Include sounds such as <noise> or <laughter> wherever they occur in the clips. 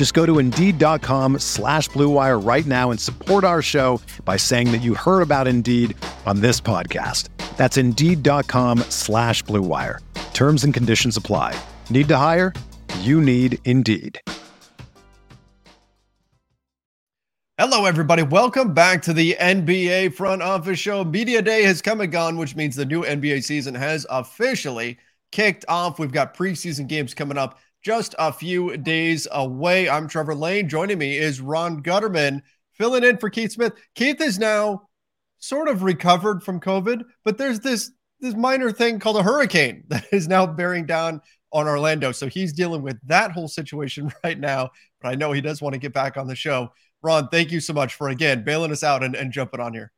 Just go to Indeed.com slash BlueWire right now and support our show by saying that you heard about Indeed on this podcast. That's Indeed.com slash BlueWire. Terms and conditions apply. Need to hire? You need Indeed. Hello, everybody. Welcome back to the NBA Front Office Show. Media Day has come and gone, which means the new NBA season has officially kicked off. We've got preseason games coming up just a few days away. I'm Trevor Lane. Joining me is Ron Gutterman, filling in for Keith Smith. Keith is now sort of recovered from COVID, but there's this this minor thing called a hurricane <laughs> that is now bearing down on Orlando. So he's dealing with that whole situation <laughs> right now. But I know he does want to get back on the show. Ron, thank you so much for again bailing us out and, and jumping on here.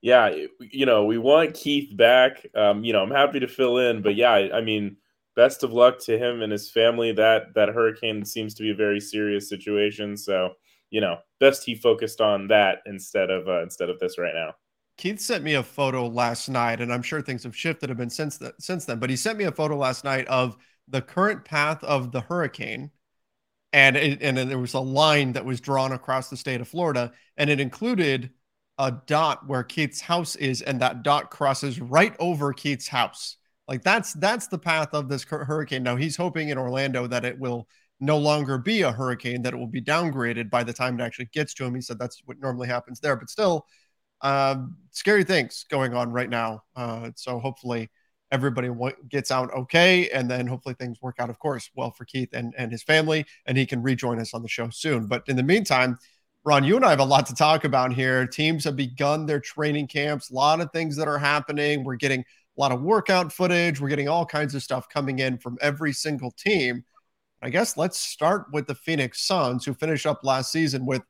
Yeah, you know, we want Keith back. Um, you know, I'm happy to fill in, but yeah, I, I mean, best of luck to him and his family. That that hurricane seems to be a very serious situation. So, you know, best he focused on that instead of uh, instead of this right now. Keith sent me a photo last night, and I'm sure things have shifted a bit since since then. But he sent me a photo last night of the current path of the hurricane and it, and then there was a line that was drawn across the state of Florida, and it included a dot where Keith's house is, and that dot crosses right over Keith's house. Like that's that's the path of this hurricane. Now he's hoping in Orlando that it will no longer be a hurricane, that it will be downgraded by the time it actually gets to him. He said that's what normally happens there, but still, um, scary things going on right now. Uh, so hopefully everybody gets out okay, and then hopefully things work out, of course, well for Keith and, and his family, and he can rejoin us on the show soon. But in the meantime, Ron, you and I have a lot to talk about here. Teams have begun their training camps, a lot of things that are happening. We're getting a lot of workout footage. We're getting all kinds of stuff coming in from every single team. I guess let's start with the Phoenix Suns, who finished up last season with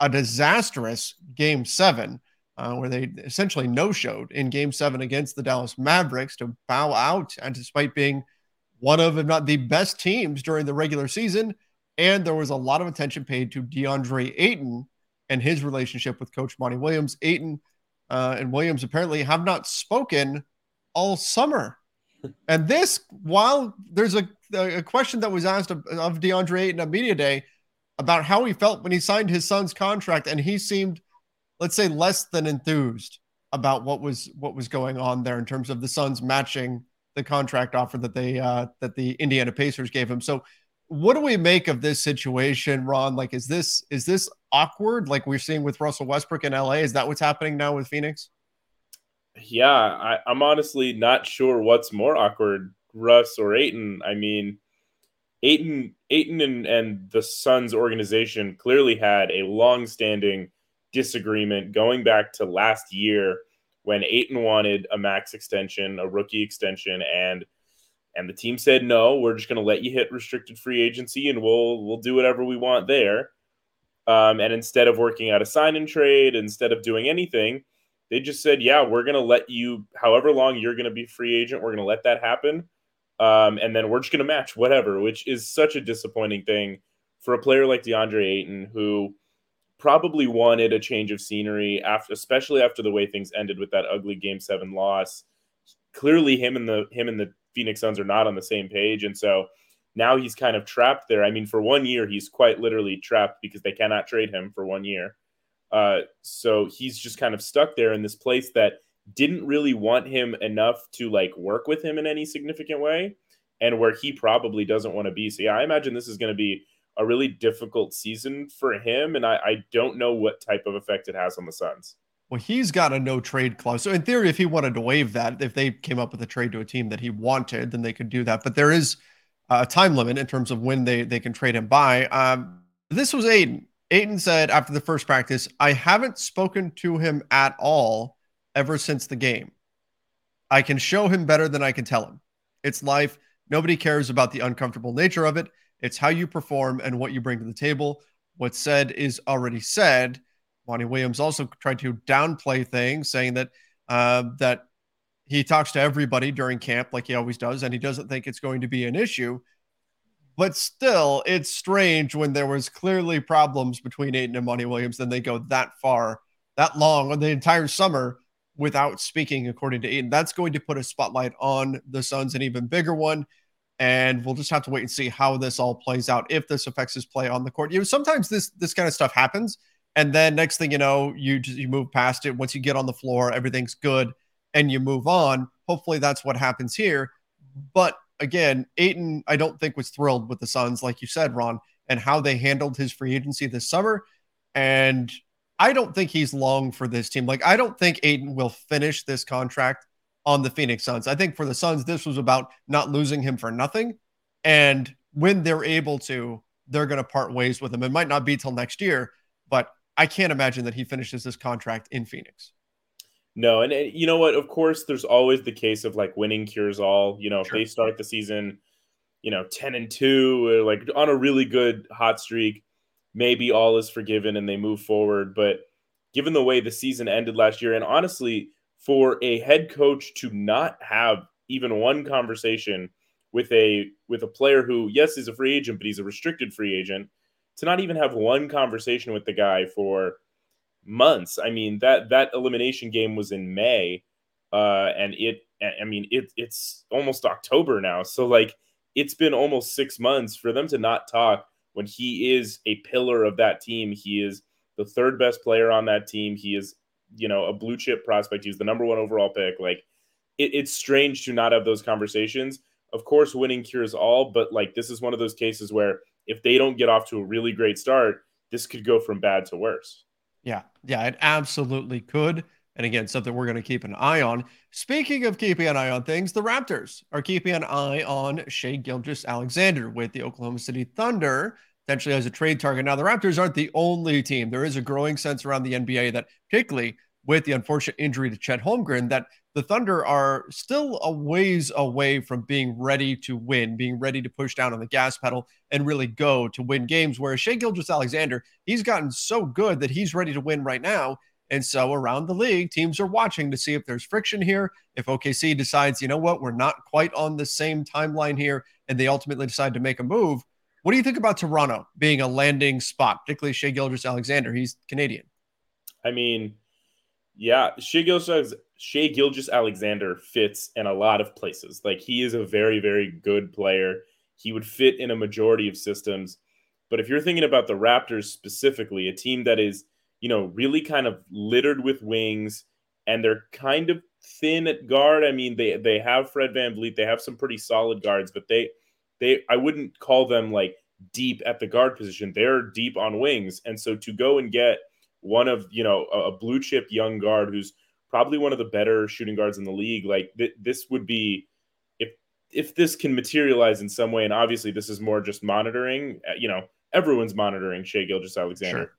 a disastrous game seven uh, where they essentially no showed in game seven against the Dallas Mavericks to bow out, and despite being one of, if not the best teams during the regular season. And there was a lot of attention paid to DeAndre Ayton and his relationship with Coach Monty Williams. Ayton uh, and Williams apparently have not spoken all summer. And this, while there's a, a question that was asked of, of DeAndre Ayton at Media Day about how he felt when he signed his Suns contract, and he seemed let's say less than enthused about what was what was going on there in terms of the Suns matching the contract offer that they uh, that the Indiana Pacers gave him. So what do we make of this situation, Ron? Like, is this is this awkward like we're seeing with Russell Westbrook in LA? Is that what's happening now with Phoenix? Yeah, I, I'm honestly not sure what's more awkward, Russ or Ayton. I mean, Ayton, Ayton, and, and the Suns organization clearly had a long-standing disagreement going back to last year when Ayton wanted a max extension, a rookie extension, and and the team said no, we're just going to let you hit restricted free agency and we'll we'll do whatever we want there. Um, and instead of working out a sign and trade, instead of doing anything, they just said, yeah, we're going to let you, however long you're going to be free agent, we're going to let that happen. Um, and then we're just going to match whatever, which is such a disappointing thing for a player like DeAndre Ayton, who probably wanted a change of scenery after, especially after the way things ended with that ugly Game Seven loss. Clearly, him and the him and the Phoenix Suns are not on the same page, and so now he's kind of trapped there. I mean, for one year, he's quite literally trapped because they cannot trade him for one year. Uh, so he's just kind of stuck there in this place that didn't really want him enough to like work with him in any significant way, and where he probably doesn't want to be. So yeah, I imagine this is going to be a really difficult season for him, and I, I don't know what type of effect it has on the Suns. Well, he's got a no trade clause. So in theory, if he wanted to waive that, if they came up with a trade to a team that he wanted, then they could do that. But there is a time limit in terms of when they they can trade him by. Um, this was Ayton. Ayton said after the first practice, I haven't spoken to him at all ever since the game. I can show him better than I can tell him. It's life. Nobody cares about the uncomfortable nature of it. It's how you perform and what you bring to the table. What's said is already said. Monty Williams also tried to downplay things, saying that uh, that he talks to everybody during camp like he always does, and he doesn't think it's going to be an issue. But still, it's strange when there was clearly problems between Ayton and Monty Williams, then they go that far, that long, on the entire summer without speaking, according to Ayton. That's going to put a spotlight on the Suns, an even bigger one. And we'll just have to wait and see how this all plays out if this affects his play on the court. You know, sometimes this this kind of stuff happens, and then next thing you know, you just you move past it. Once you get on the floor, everything's good, and you move on. Hopefully, that's what happens here. But again, Ayton, I don't think was thrilled with the Suns, like you said, Ron, and how they handled his free agency this summer. And I don't think he's long for this team. Like, I don't think Ayton will finish this contract on the Phoenix Suns. I think for the Suns, this was about not losing him for nothing. And when they're able to, they're going to part ways with him. It might not be till next year, but I can't imagine that he finishes this contract in Phoenix. No, and, and you know what? Of course, there's always the case of like winning cures all. You know, sure. if they start the season, you know, 10 and 2, or like on a really good hot streak, maybe all is forgiven and they move forward. But given the way the season ended last year, and honestly, for a head coach to not have even one conversation with a with a player who, yes, is a free agent, but he's a restricted free agent, to not even have one conversation with the guy for months. I mean that that elimination game was in May, uh, and it. I mean it. It's almost October now, so like it's been almost six months for them to not talk when he is a pillar of that team. He is the third best player on that team. He is, you know, a blue chip prospect. He's the number one overall pick. Like, it, it's strange to not have those conversations. Of course, winning cures all, but like this is one of those cases where if they don't get off to a really great start, this could go from bad to worse. Yeah, yeah, it absolutely could. And again, something we're going to keep an eye on. Speaking of keeping an eye on things, the Raptors are keeping an eye on Shai Gilgeous-Alexander with the Oklahoma City Thunder potentially as a trade target. Now, the Raptors aren't the only team. There is a growing sense around the NBA that, particularly with the unfortunate injury to Chet Holmgren, that the Thunder are still a ways away from being ready to win, being ready to push down on the gas pedal and really go to win games. Whereas Shai Gilgeous-Alexander, he's gotten so good that he's ready to win right now. And so around the league, teams are watching to see if there's friction here. If OKC decides, you know what, we're not quite on the same timeline here, and they ultimately decide to make a move, what do you think about Toronto being a landing spot, particularly Shai Gilgeous-Alexander? He's Canadian. I mean, yeah, Shai Gilgeous, Shai Gilgeous-Alexander fits in a lot of places. Like he is a very, very good player. He would fit in a majority of systems. But if you're thinking about the Raptors specifically, a team that is, you know, really kind of littered with wings and they're kind of thin at guard. I mean, they they have Fred VanVleet, they have some pretty solid guards, but they they I wouldn't call them like deep at the guard position. They're deep on wings, and so to go and get one of you know a, blue chip young guard who's probably one of the better shooting guards in the league, like th- this would be if if this can materialize in some way, and obviously this is more just monitoring. Uh, you know, everyone's monitoring Shai Gilgeous-Alexander. Sure.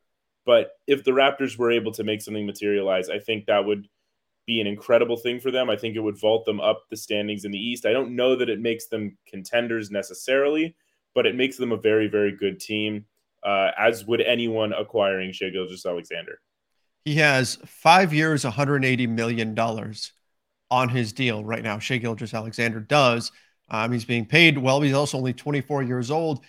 But if the Raptors were able to make something materialize, I think that would be an incredible thing for them. I think it would vault them up the standings in the East. I don't know that it makes them contenders necessarily, but it makes them a very, very good team, uh, as would anyone acquiring Shai Gilgeous-Alexander. He has five years, $180 million on his deal right now. Shai Gilgeous-Alexander does. Um, he's being paid well. He's also only 24 years old.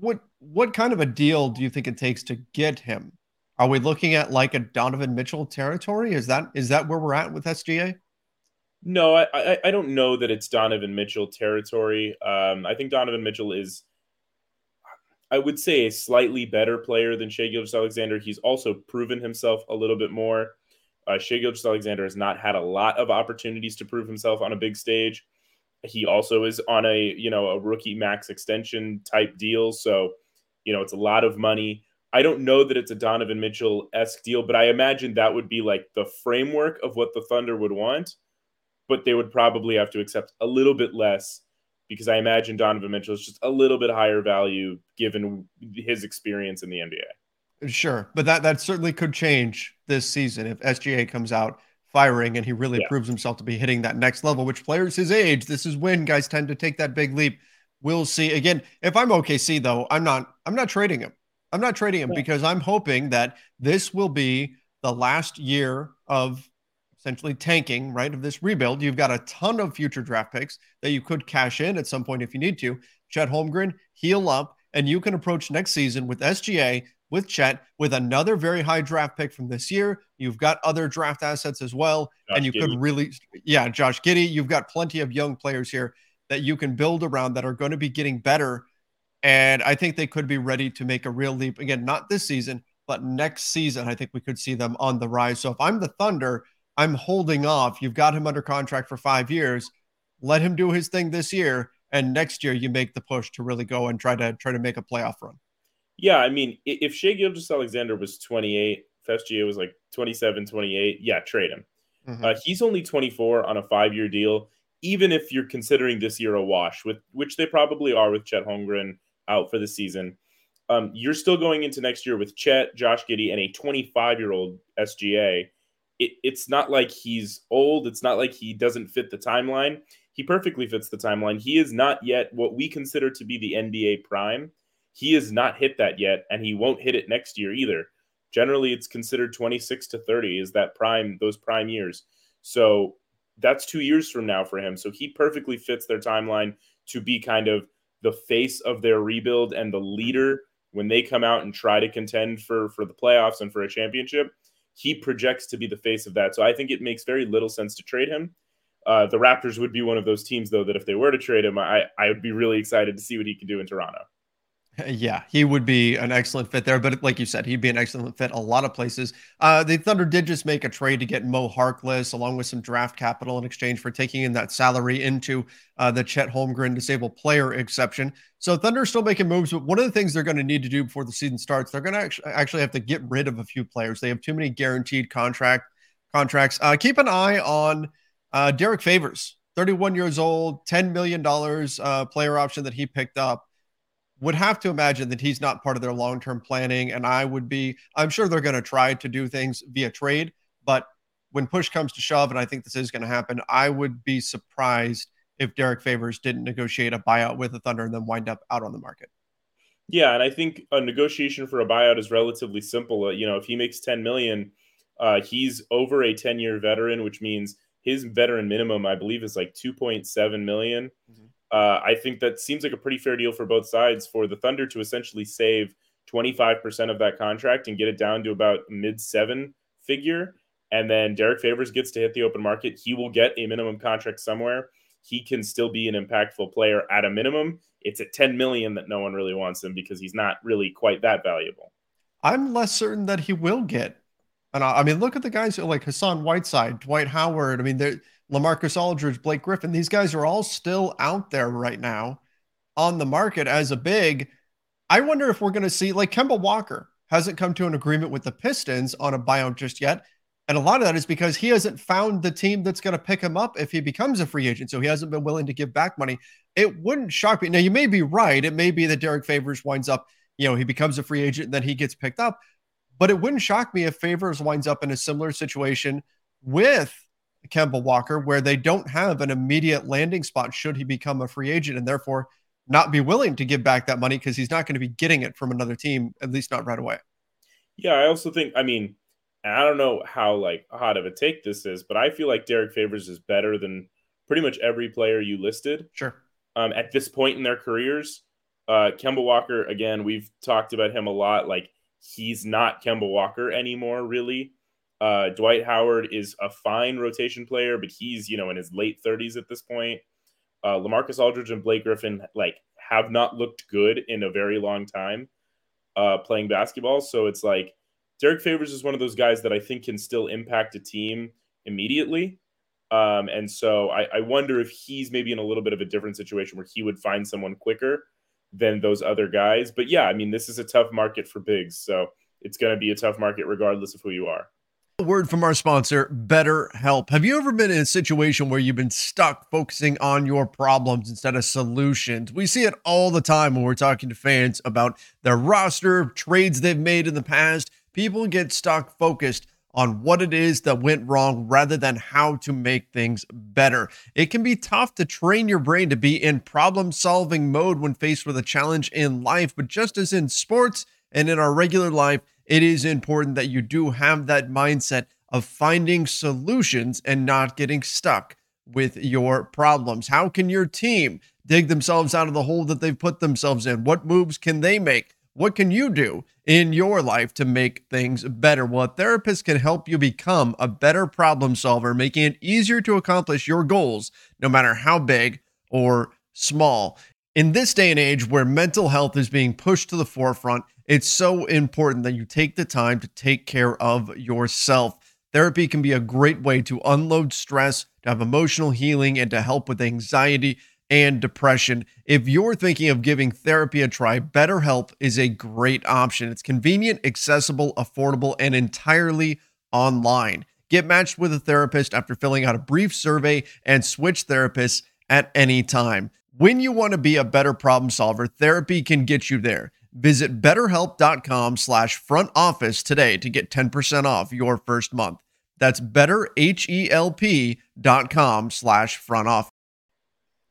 What what kind of a deal do you think it takes to get him? Are we looking at like a Donovan Mitchell territory? Is that is that where we're at with SGA? No, I, I, I don't know that it's Donovan Mitchell territory. Um, I think Donovan Mitchell is, I would say, a slightly better player than Shai Gilgeous-Alexander. He's also proven himself a little bit more. Uh, Shai Gilgeous-Alexander has not had a lot of opportunities to prove himself on a big stage. He also is on a you know a rookie max extension type deal, so you know it's a lot of money I don't know that it's a Donovan Mitchell esque deal, but I imagine that would be like the framework of what the Thunder would want. But they would probably have to accept a little bit less because I imagine Donovan Mitchell is just a little bit higher value given his experience in the NBA. Sure, but that that certainly could change this season if SGA comes out firing and he really yeah. proves himself to be hitting that next level. Which players his age, this is when guys tend to take that big leap. We'll see. Again, if I'm OKC though, I'm not. I'm not trading him. I'm not trading him yeah. because I'm hoping that this will be the last year of essentially tanking, right? Of this rebuild. You've got a ton of future draft picks that you could cash in at some point if you need to. Chet Holmgren, heal up, and you can approach next season with SGA, with Chet, with another very high draft pick from this year. You've got other draft assets as well. Josh and you Giddey. could really, yeah, Josh Giddey. You've got plenty of young players here that you can build around that are going to be getting better and I think they could be ready to make a real leap again, not this season, but next season. I think we could see them on the rise. So if I'm the Thunder, I'm holding off. You've got him under contract for five years. Let him do his thing this year. And next year you make the push to really go and try to try to make a playoff run. Yeah, I mean, if Shai Gilgeous-Alexander was 28, if SGA was like 27, 28, yeah, trade him. Mm-hmm. Uh, he's only 24 on a five year deal. Even if you're considering this year a wash, with which they probably are with Chet Holmgren out for the season. Um, you're still going into next year with Chet, Josh Giddey, and a 25 year old SGA. It, it's not like he's old. It's not like he doesn't fit the timeline. He perfectly fits the timeline. He is not yet what we consider to be the NBA prime. He has not hit that yet, and he won't hit it next year either. Generally, it's considered 26 to 30 is that prime, those prime years. So that's two years from now for him. So he perfectly fits their timeline to be kind of the face of their rebuild and the leader when they come out and try to contend for for the playoffs and for a championship he projects to be the face of that. So i think it makes very little sense to trade him. Uh, the raptors would be one of those teams though that if they were to trade him i i would be really excited to see what he can do in toronto yeah, he would be an excellent fit there. But like you said, he'd be an excellent fit a lot of places. Uh, the Thunder did just make a trade to get Mo Harkless along with some draft capital in exchange for taking in that salary into uh, the Chet Holmgren disabled player exception. So Thunder still making moves. But one of the things they're going to need to do before the season starts, they're going to actually have to get rid of a few players. They have too many guaranteed contract contracts. Uh, keep an eye on uh, Derrick Favors, 31 years old, $10 million uh, player option that he picked up would have to imagine that he's not part of their long-term planning and i would be i'm sure they're going to try to do things via trade but when push comes to shove and i think this is going to happen i would be surprised if Derrick Favors didn't negotiate a buyout with the thunder and then wind up out on the market. Yeah and i think a negotiation for a buyout is relatively simple. Uh, you know if he makes 10 million uh, he's over a 10 year veteran which means his veteran minimum i believe is like 2.7 million. Mm-hmm uh, I think that seems like a pretty fair deal for both sides for the Thunder to essentially save 25% of that contract and get it down to about mid seven figure. And then Derrick Favors gets to hit the open market. He will get a minimum contract somewhere. He can still be an impactful player at a minimum. It's at 10 million that no one really wants him because he's not really quite that valuable. I'm less certain that he will get. And I, I mean, look at the guys like Hassan Whiteside, Dwight Howard. I mean, they're Lamarcus Aldridge, Blake Griffin, these guys are all still out there right now on the market as a big. I wonder if we're going to see like Kemba Walker hasn't come to an agreement with the Pistons on a buyout just yet. And a lot of that is because he hasn't found the team that's going to pick him up if he becomes a free agent. So he hasn't been willing to give back money. It wouldn't shock me. Now, you may be right. It may be that Derrick Favors winds up, you know, he becomes a free agent and then he gets picked up. But it wouldn't shock me if Favors winds up in a similar situation with Kemba Walker, where they don't have an immediate landing spot should he become a free agent and therefore not be willing to give back that money because he's not going to be getting it from another team, at least not right away. Yeah, I also think, I mean, I don't know how like hot of a take this is, but I feel like Derrick Favors is better than pretty much every player you listed. Sure. Um, at this point in their careers, uh, Kemba Walker, again, we've talked about him a lot. Like he's not Kemba Walker anymore, really. Uh, Dwight Howard is a fine rotation player, but he's you know in his late 30s at this point. Uh, Lamarcus Aldridge and Blake Griffin like have not looked good in a very long time uh, playing basketball. So it's like Derrick Favors is one of those guys that I think can still impact a team immediately. Um, and so I, I, wonder if he's maybe in a little bit of a different situation where he would find someone quicker. than those other guys. But yeah, I mean, this is a tough market for bigs. So it's going to be a tough market regardless of who you are. A word from our sponsor, BetterHelp. Have you ever been in a situation where you've been stuck focusing on your problems instead of solutions? We see it all the time when we're talking to fans about their roster, trades they've made in the past. People get stuck focused on what it is that went wrong rather than how to make things better. It can be tough to train your brain to be in problem solving mode when faced with a challenge in life, but just as in sports and in our regular life, it is important that you do have that mindset of finding solutions and not getting stuck with your problems. How can your team dig themselves out of the hole that they've put themselves in? What moves can they make? What can you do in your life to make things better? Well, a therapist can help you become a better problem solver, making it easier to accomplish your goals, no matter how big or small. In this day and age where mental health is being pushed to the forefront, it's so important that you take the time to take care of yourself. Therapy can be a great way to unload stress, to have emotional healing, and to help with anxiety and depression. If you're thinking of giving therapy a try, BetterHelp is a great option. It's convenient, accessible, affordable, and entirely online. Get matched with a therapist after filling out a brief survey and switch therapists at any time. When you want to be a better problem solver, therapy can get you there. Visit betterhelp.com slash front office today to get 10% off your first month. That's betterhelp.com slash front office.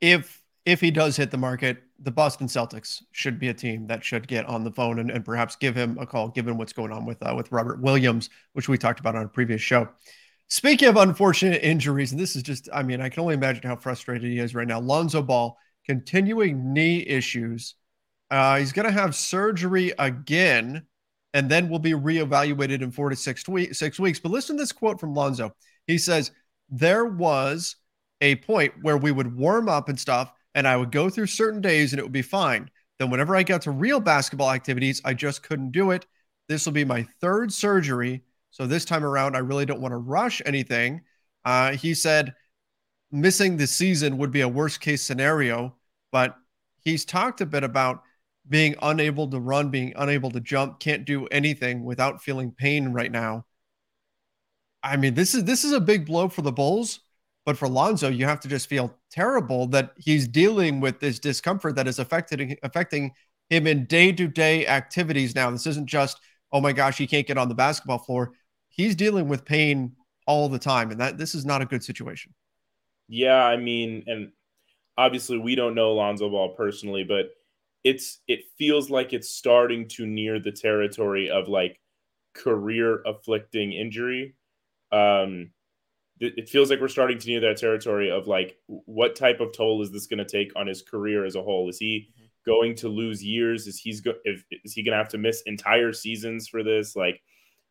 If if he does hit the market, the Boston Celtics should be a team that should get on the phone and, and perhaps give him a call, given what's going on with uh, with Robert Williams, which we talked about on a previous show. Speaking of unfortunate injuries, and this is just, I mean, I can only imagine how frustrated he is right now. Lonzo Ball continuing knee issues. Uh, he's going to have surgery again, and then will be reevaluated in four to six, six weeks. But listen to this quote from Lonzo. He says, There was a point where we would warm up and stuff, and I would go through certain days and it would be fine. Then, whenever I got to real basketball activities, I just couldn't do it. This will be my third surgery. So, this time around, I really don't want to rush anything. Uh, he said, missing the season would be a worst case scenario, but he's talked a bit about being unable to run, being unable to jump, can't do anything without feeling pain right now. I mean, this is this is a big blow for the Bulls, but for Lonzo, you have to just feel terrible that he's dealing with this discomfort that is affecting affecting him in day-to-day activities now. This isn't just, oh my gosh, he can't get on the basketball floor. He's dealing with pain all the time, and that this is not a good situation. Yeah, I mean, and obviously we don't know Lonzo Ball personally, but it's it feels like it's starting to near the territory of like career afflicting injury. Um it feels like we're starting to near that territory of like what type of toll is this going to take on his career as a whole is he mm-hmm. going to lose years is he's go if, is he going to have to miss entire seasons for this like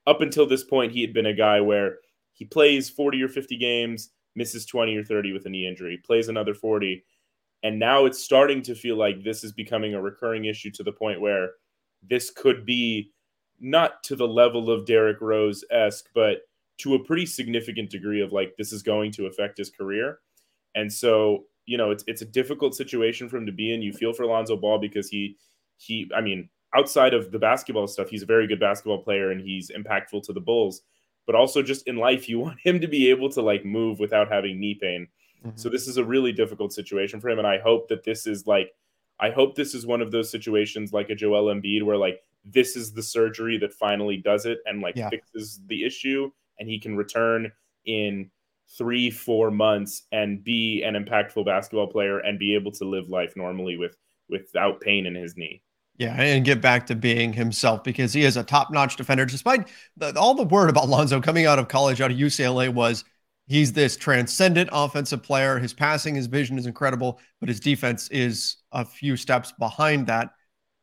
up until this point he had been a guy where he plays 40 or 50 games misses 20 or 30 with a knee injury, plays another 40. And now it's starting to feel like this is becoming a recurring issue to the point where this could be not to the level of Derrick Rose esque, but to a pretty significant degree of like this is going to affect his career. And so, you know, it's it's a difficult situation for him to be in. You feel for Lonzo Ball because he he I mean, outside of the basketball stuff, he's a very good basketball player and he's impactful to the Bulls but also just in life, you <laughs> want him to be able to like move without having knee pain. Mm-hmm. So this is a really difficult situation for him. And I hope that this is like, I hope this is one of those situations like a Joel Embiid where like this is the surgery that finally does it and like yeah. fixes the issue and he can return in three, four months and be an impactful basketball player and be able to live life normally with without pain in his knee. Yeah, and get back to being himself because he is a top-notch defender. Despite the, all the word about Lonzo coming out of college, out of UCLA, was he's this transcendent offensive player. His passing, his vision is incredible, but his defense is a few steps behind that.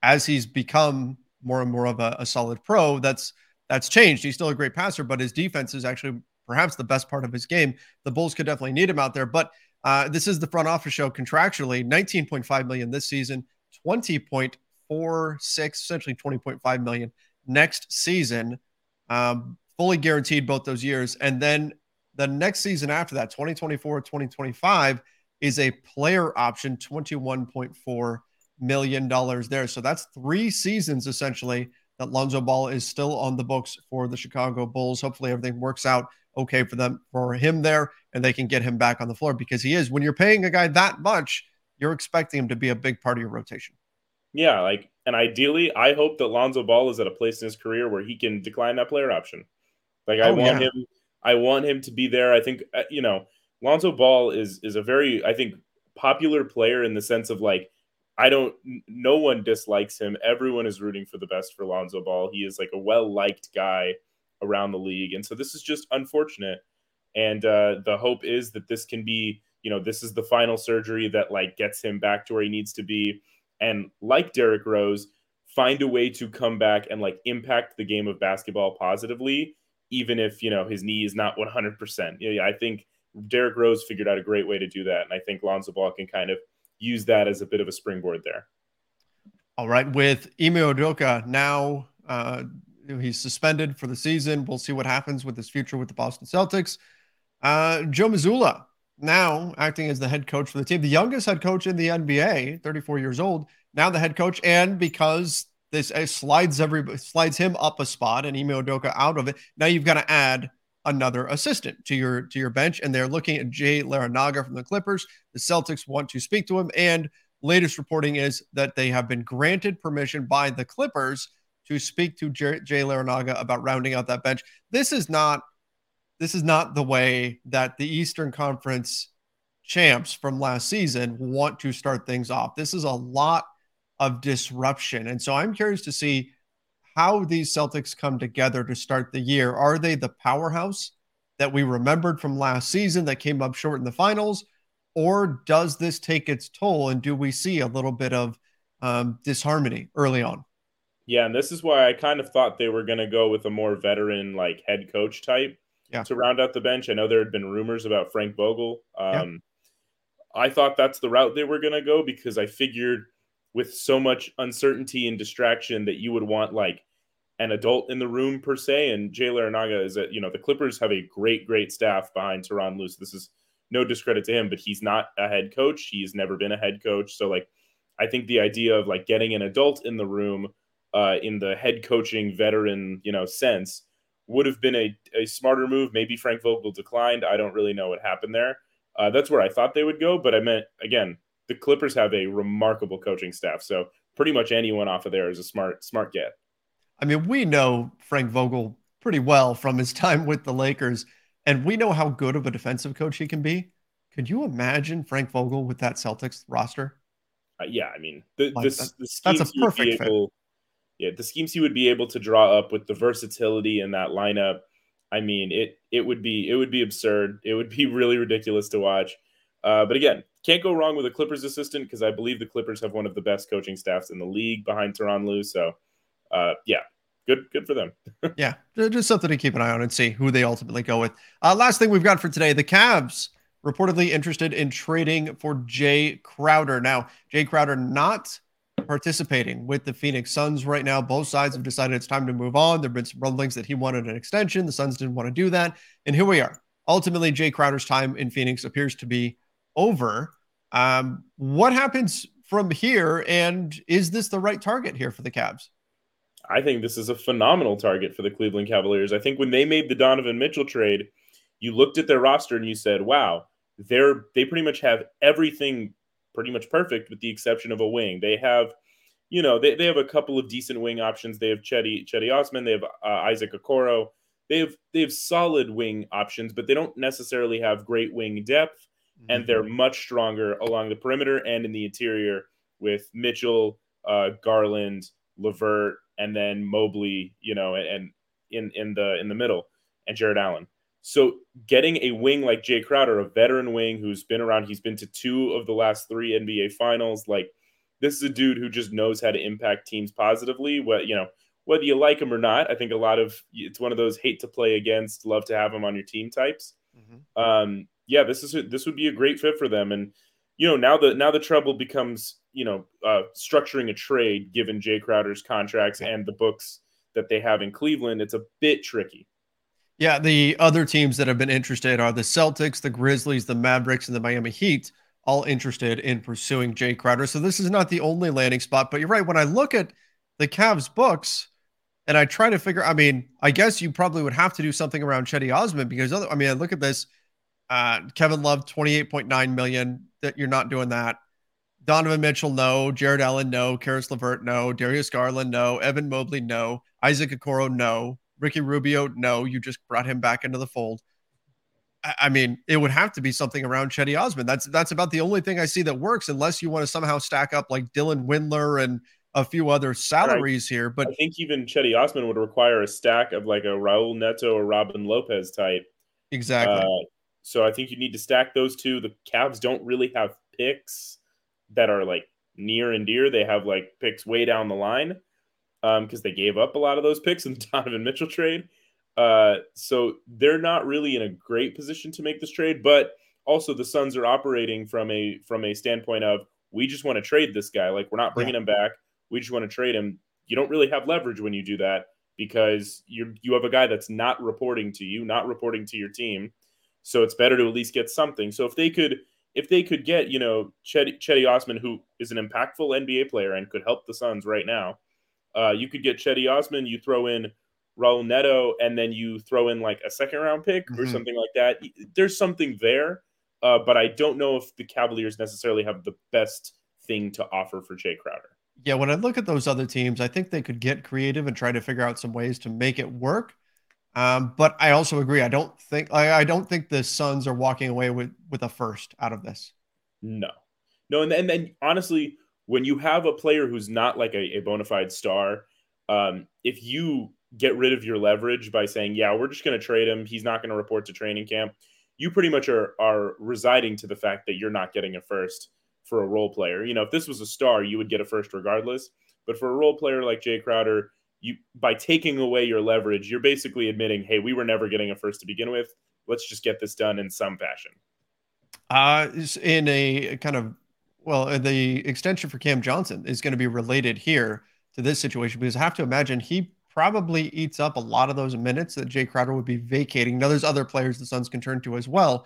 As he's become more and more of a, a solid pro, that's that's changed. He's still a great passer, but his defense is actually perhaps the best part of his game. The Bulls could definitely need him out there, but uh, this is the front office show contractually 19.5 million this season, 20 point four, six, essentially 20.5 million next season, um, fully guaranteed both those years. And then the next season after that, 2024, 2025, is a player option, $21.4 million there. So that's three seasons essentially that Lonzo Ball is still on the books for the Chicago Bulls. Hopefully everything works out okay for them for him there and they can get him back on the floor because he is when you're paying a guy that much, you're expecting him to be a big part of your rotation. Yeah, like and ideally I hope that Lonzo Ball is at a place in his career where he can decline that player option. Like I oh, want yeah. him I want him to be there. I think uh, you know, Lonzo Ball is is a very I think popular player in the sense of like I don't no one dislikes him. Everyone is rooting for the best for Lonzo Ball. He is like a well-liked guy around the league. And so this is just unfortunate. And uh, the hope is that this can be, you know, this is the final surgery that like gets him back to where he needs to be. And like Derrick Rose, find a way to come back and like impact the game of basketball positively, even if, you know, his knee is not 100%. Yeah, I think Derrick Rose figured out a great way to do that. And I think Lonzo Ball can kind of use that as a bit of a springboard there. All right. With Ime Udoka now uh, He's suspended for the season. We'll see what happens with his future with the Boston Celtics. Uh, Joe Mazzulla now acting as the head coach for the team, the youngest head coach in the NBA, 34 years old, now the head coach. And because this slides every slides him up a spot and Ime Udoka out of it, now you've got to add another assistant to your to your bench. And they're looking at Jay Larranaga from the Clippers. The Celtics want to speak to him. And latest reporting is that they have been granted permission by the Clippers to speak to Jay, Larranaga about rounding out that bench. This is not this is not the way that the Eastern Conference champs from last season want to start things off. This is a lot of disruption. And so I'm curious to see how these Celtics come together to start the year. Are they the powerhouse that we remembered from last season that came up short in the finals? Or does this take its toll? And do we see a little bit of um, disharmony early on? Yeah, and this is why I kind of thought they were going to go with a more veteran, like head coach type yeah. to round out the bench. I know there had been rumors about Frank Vogel. Um, yeah. I thought that's the route they were going to go because I figured with so much uncertainty and distraction that you would want like an adult in the room per se. And Jay Larranaga is that you know the Clippers have a great, great staff behind Tyronn Lue. This is no discredit to him, but he's not a head coach. He's never been a head coach. So like, I think the idea of like getting an adult in the room uh, in the head coaching veteran, you know, sense would have been a, a smarter move. Maybe Frank Vogel declined. I don't really know what happened there. Uh, that's where I thought they would go, but I meant again, the Clippers have a remarkable coaching staff, so pretty much anyone off of there is a smart smart get. I mean, we know Frank Vogel pretty well from his <laughs> time with the Lakers, and we know how good of a defensive coach he can be. Could you imagine Frank Vogel with that Celtics roster? Uh, yeah, I mean, the, like the, the that's a perfect able, yeah, the schemes he would be able to draw up with the versatility in that lineup. I mean, it it would be it would be absurd. It would be <laughs> really ridiculous to watch. Uh, but again, can't go wrong with a Clippers assistant because I believe the Clippers have one of the best coaching staffs in the league behind Tyronn Lue. So, uh, yeah, good good for them. <laughs> yeah, just something to keep an eye on and see who they ultimately go with. Uh, last thing we've got for today: the Cavs reportedly interested in trading for Jae Crowder. Now, Jae Crowder not participating with the Phoenix Suns right now. Both sides have decided it's time to move on. There have been some rumblings that he wanted an extension. The Suns didn't want to do that. And here we are. Ultimately, Jae Crowder's time in Phoenix appears to be over. Um, what happens from here? And is this the right target here for the Cavs? I think this is a phenomenal target for the Cleveland Cavaliers. I think when they made the Donovan Mitchell trade, you looked at their roster and you said, wow, they're they pretty much have everything pretty much perfect with the exception of a wing. They have, you know, they, they have a couple of decent wing options. They have Cedi Cedi Osman, they have uh, Isaac Okoro. They have they have solid wing options, but they don't necessarily have great wing depth. And they're much stronger along the perimeter and in the interior with Mitchell, uh, Garland, LeVert, and then Mobley, you know, and, and in in the in the middle, and Jarrett Allen. So getting a wing like Jae Crowder, a veteran wing who's been around, he's been to two of the last three NBA finals. Like this is a dude who just knows how to impact teams positively. What you know, whether you like him or not, I think a lot of it's one of those hate to play against, love to have him on your team types. Mm-hmm. Um, yeah, this is this would be a great fit for them. And you know, now the now the trouble becomes you know uh, structuring a trade given Jae Crowder's contracts and the books that they have in Cleveland. It's a bit tricky. Yeah, the other teams that have been interested are the Celtics, the Grizzlies, the Mavericks, and the Miami Heat. all interested in pursuing Jae Crowder. So this is not the only landing spot, but you're right. When I look at the Cavs books and I try to figure, I mean, I guess you probably would have to do something around Cedi Osman because other, I mean, I look at this, uh, Kevin Love, 28.9 million that you're not doing that. Donovan Mitchell, no. Jarrett Allen, no. Caris LeVert, no. Darius Garland, no. Evan Mobley, no. Isaac Okoro, no. Ricky Rubio, no. You just brought him back into the fold. I mean, it would have to be something around Cedi Osman. That's that's about the only thing I see that works, unless you want to somehow stack up like Dylan Windler and a few other salaries right. here. But I think even Cedi Osman would require a stack of like a Raul Neto or Robin Lopez type. Exactly. Uh, so I think you need to stack those two. The Cavs don't really have picks that are like near and dear. They have like picks way down the line because um, they gave up a lot of those picks in the <laughs> Donovan Mitchell trade. Uh, so they're not really in a great position to make this trade, but also the Suns are operating from a from a standpoint of we just want to trade this guy. Like we're not bringing yeah. him back. We just want to trade him. You don't really have leverage when you do that because you you have a guy that's not reporting to you, not reporting to your team. So it's better to at least get something. So if they could if they could get you know Cedi, Cedi Osman, who is an impactful NBA player and could help the Suns right now, uh, you could get Cedi Osman. You throw in Raul Neto, and then you throw in like a second round pick mm-hmm. or something like that. There's something there, uh, but I don't know if the Cavaliers necessarily have the best thing to offer for Jae Crowder. Yeah, when I look at those other teams, I think they could get creative and try to figure out some ways to make it work. Um, but I also agree. I don't think I, I, don't think the Suns are walking away with with a first out of this. No, no, and then, and then honestly, when you have a player who's not like a, a bona fide star, um, if you get rid of your leverage by saying, yeah, we're just going to trade him. He's not going to report to training camp. You pretty much are are residing to the fact that you're not getting a first for a role player. You know, if this was a star, you would get a first regardless. But for a role player like Jae Crowder, you by taking away your leverage, you're basically admitting, hey, we were never getting a first to begin with. Let's just get this done in some fashion. Uh, in a kind of well, the extension for Cam Johnson is going to be related here to this situation because I have to imagine he probably eats up a lot of those minutes that Jae Crowder would be vacating. Now, there's other players the Suns can turn to as well,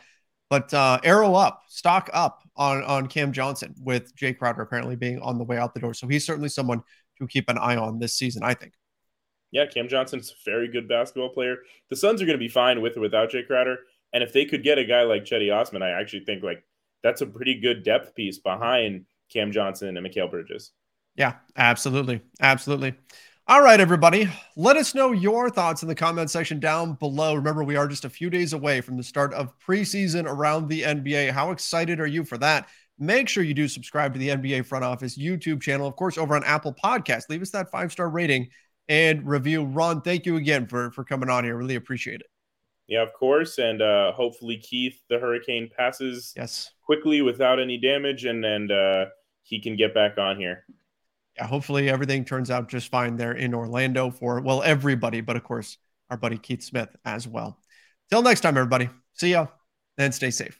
but uh, arrow up, stock up on on Cam Johnson with Jae Crowder apparently being on the way out the door. So he's certainly someone to keep an eye on this season, I think. Yeah, Cam Johnson's a very good basketball player. The Suns are going to be fine with or without Jae Crowder. And if they could get a guy like Cedi Osman, I actually think like that's a pretty good depth piece behind Cam Johnson and Mikal Bridges. Yeah, absolutely. Absolutely. All right, everybody. Let us know your thoughts in the comment section down below. Remember, we are just a few days away from the start of preseason around the NBA. How excited are you for that? Make sure you do subscribe to the NBA Front Office YouTube channel, of course, over on Apple Podcasts. Leave us that five star rating and review. Ron, thank you again for for coming on here. Really appreciate it. Yeah, of course, and uh, hopefully Keith, the hurricane, passes yes quickly without any damage, and and uh, he can get back on here yeah, hopefully everything turns out just fine there in Orlando for, well, everybody, but of course, our buddy Keith Smith as well. Till next time, everybody. See ya and stay safe.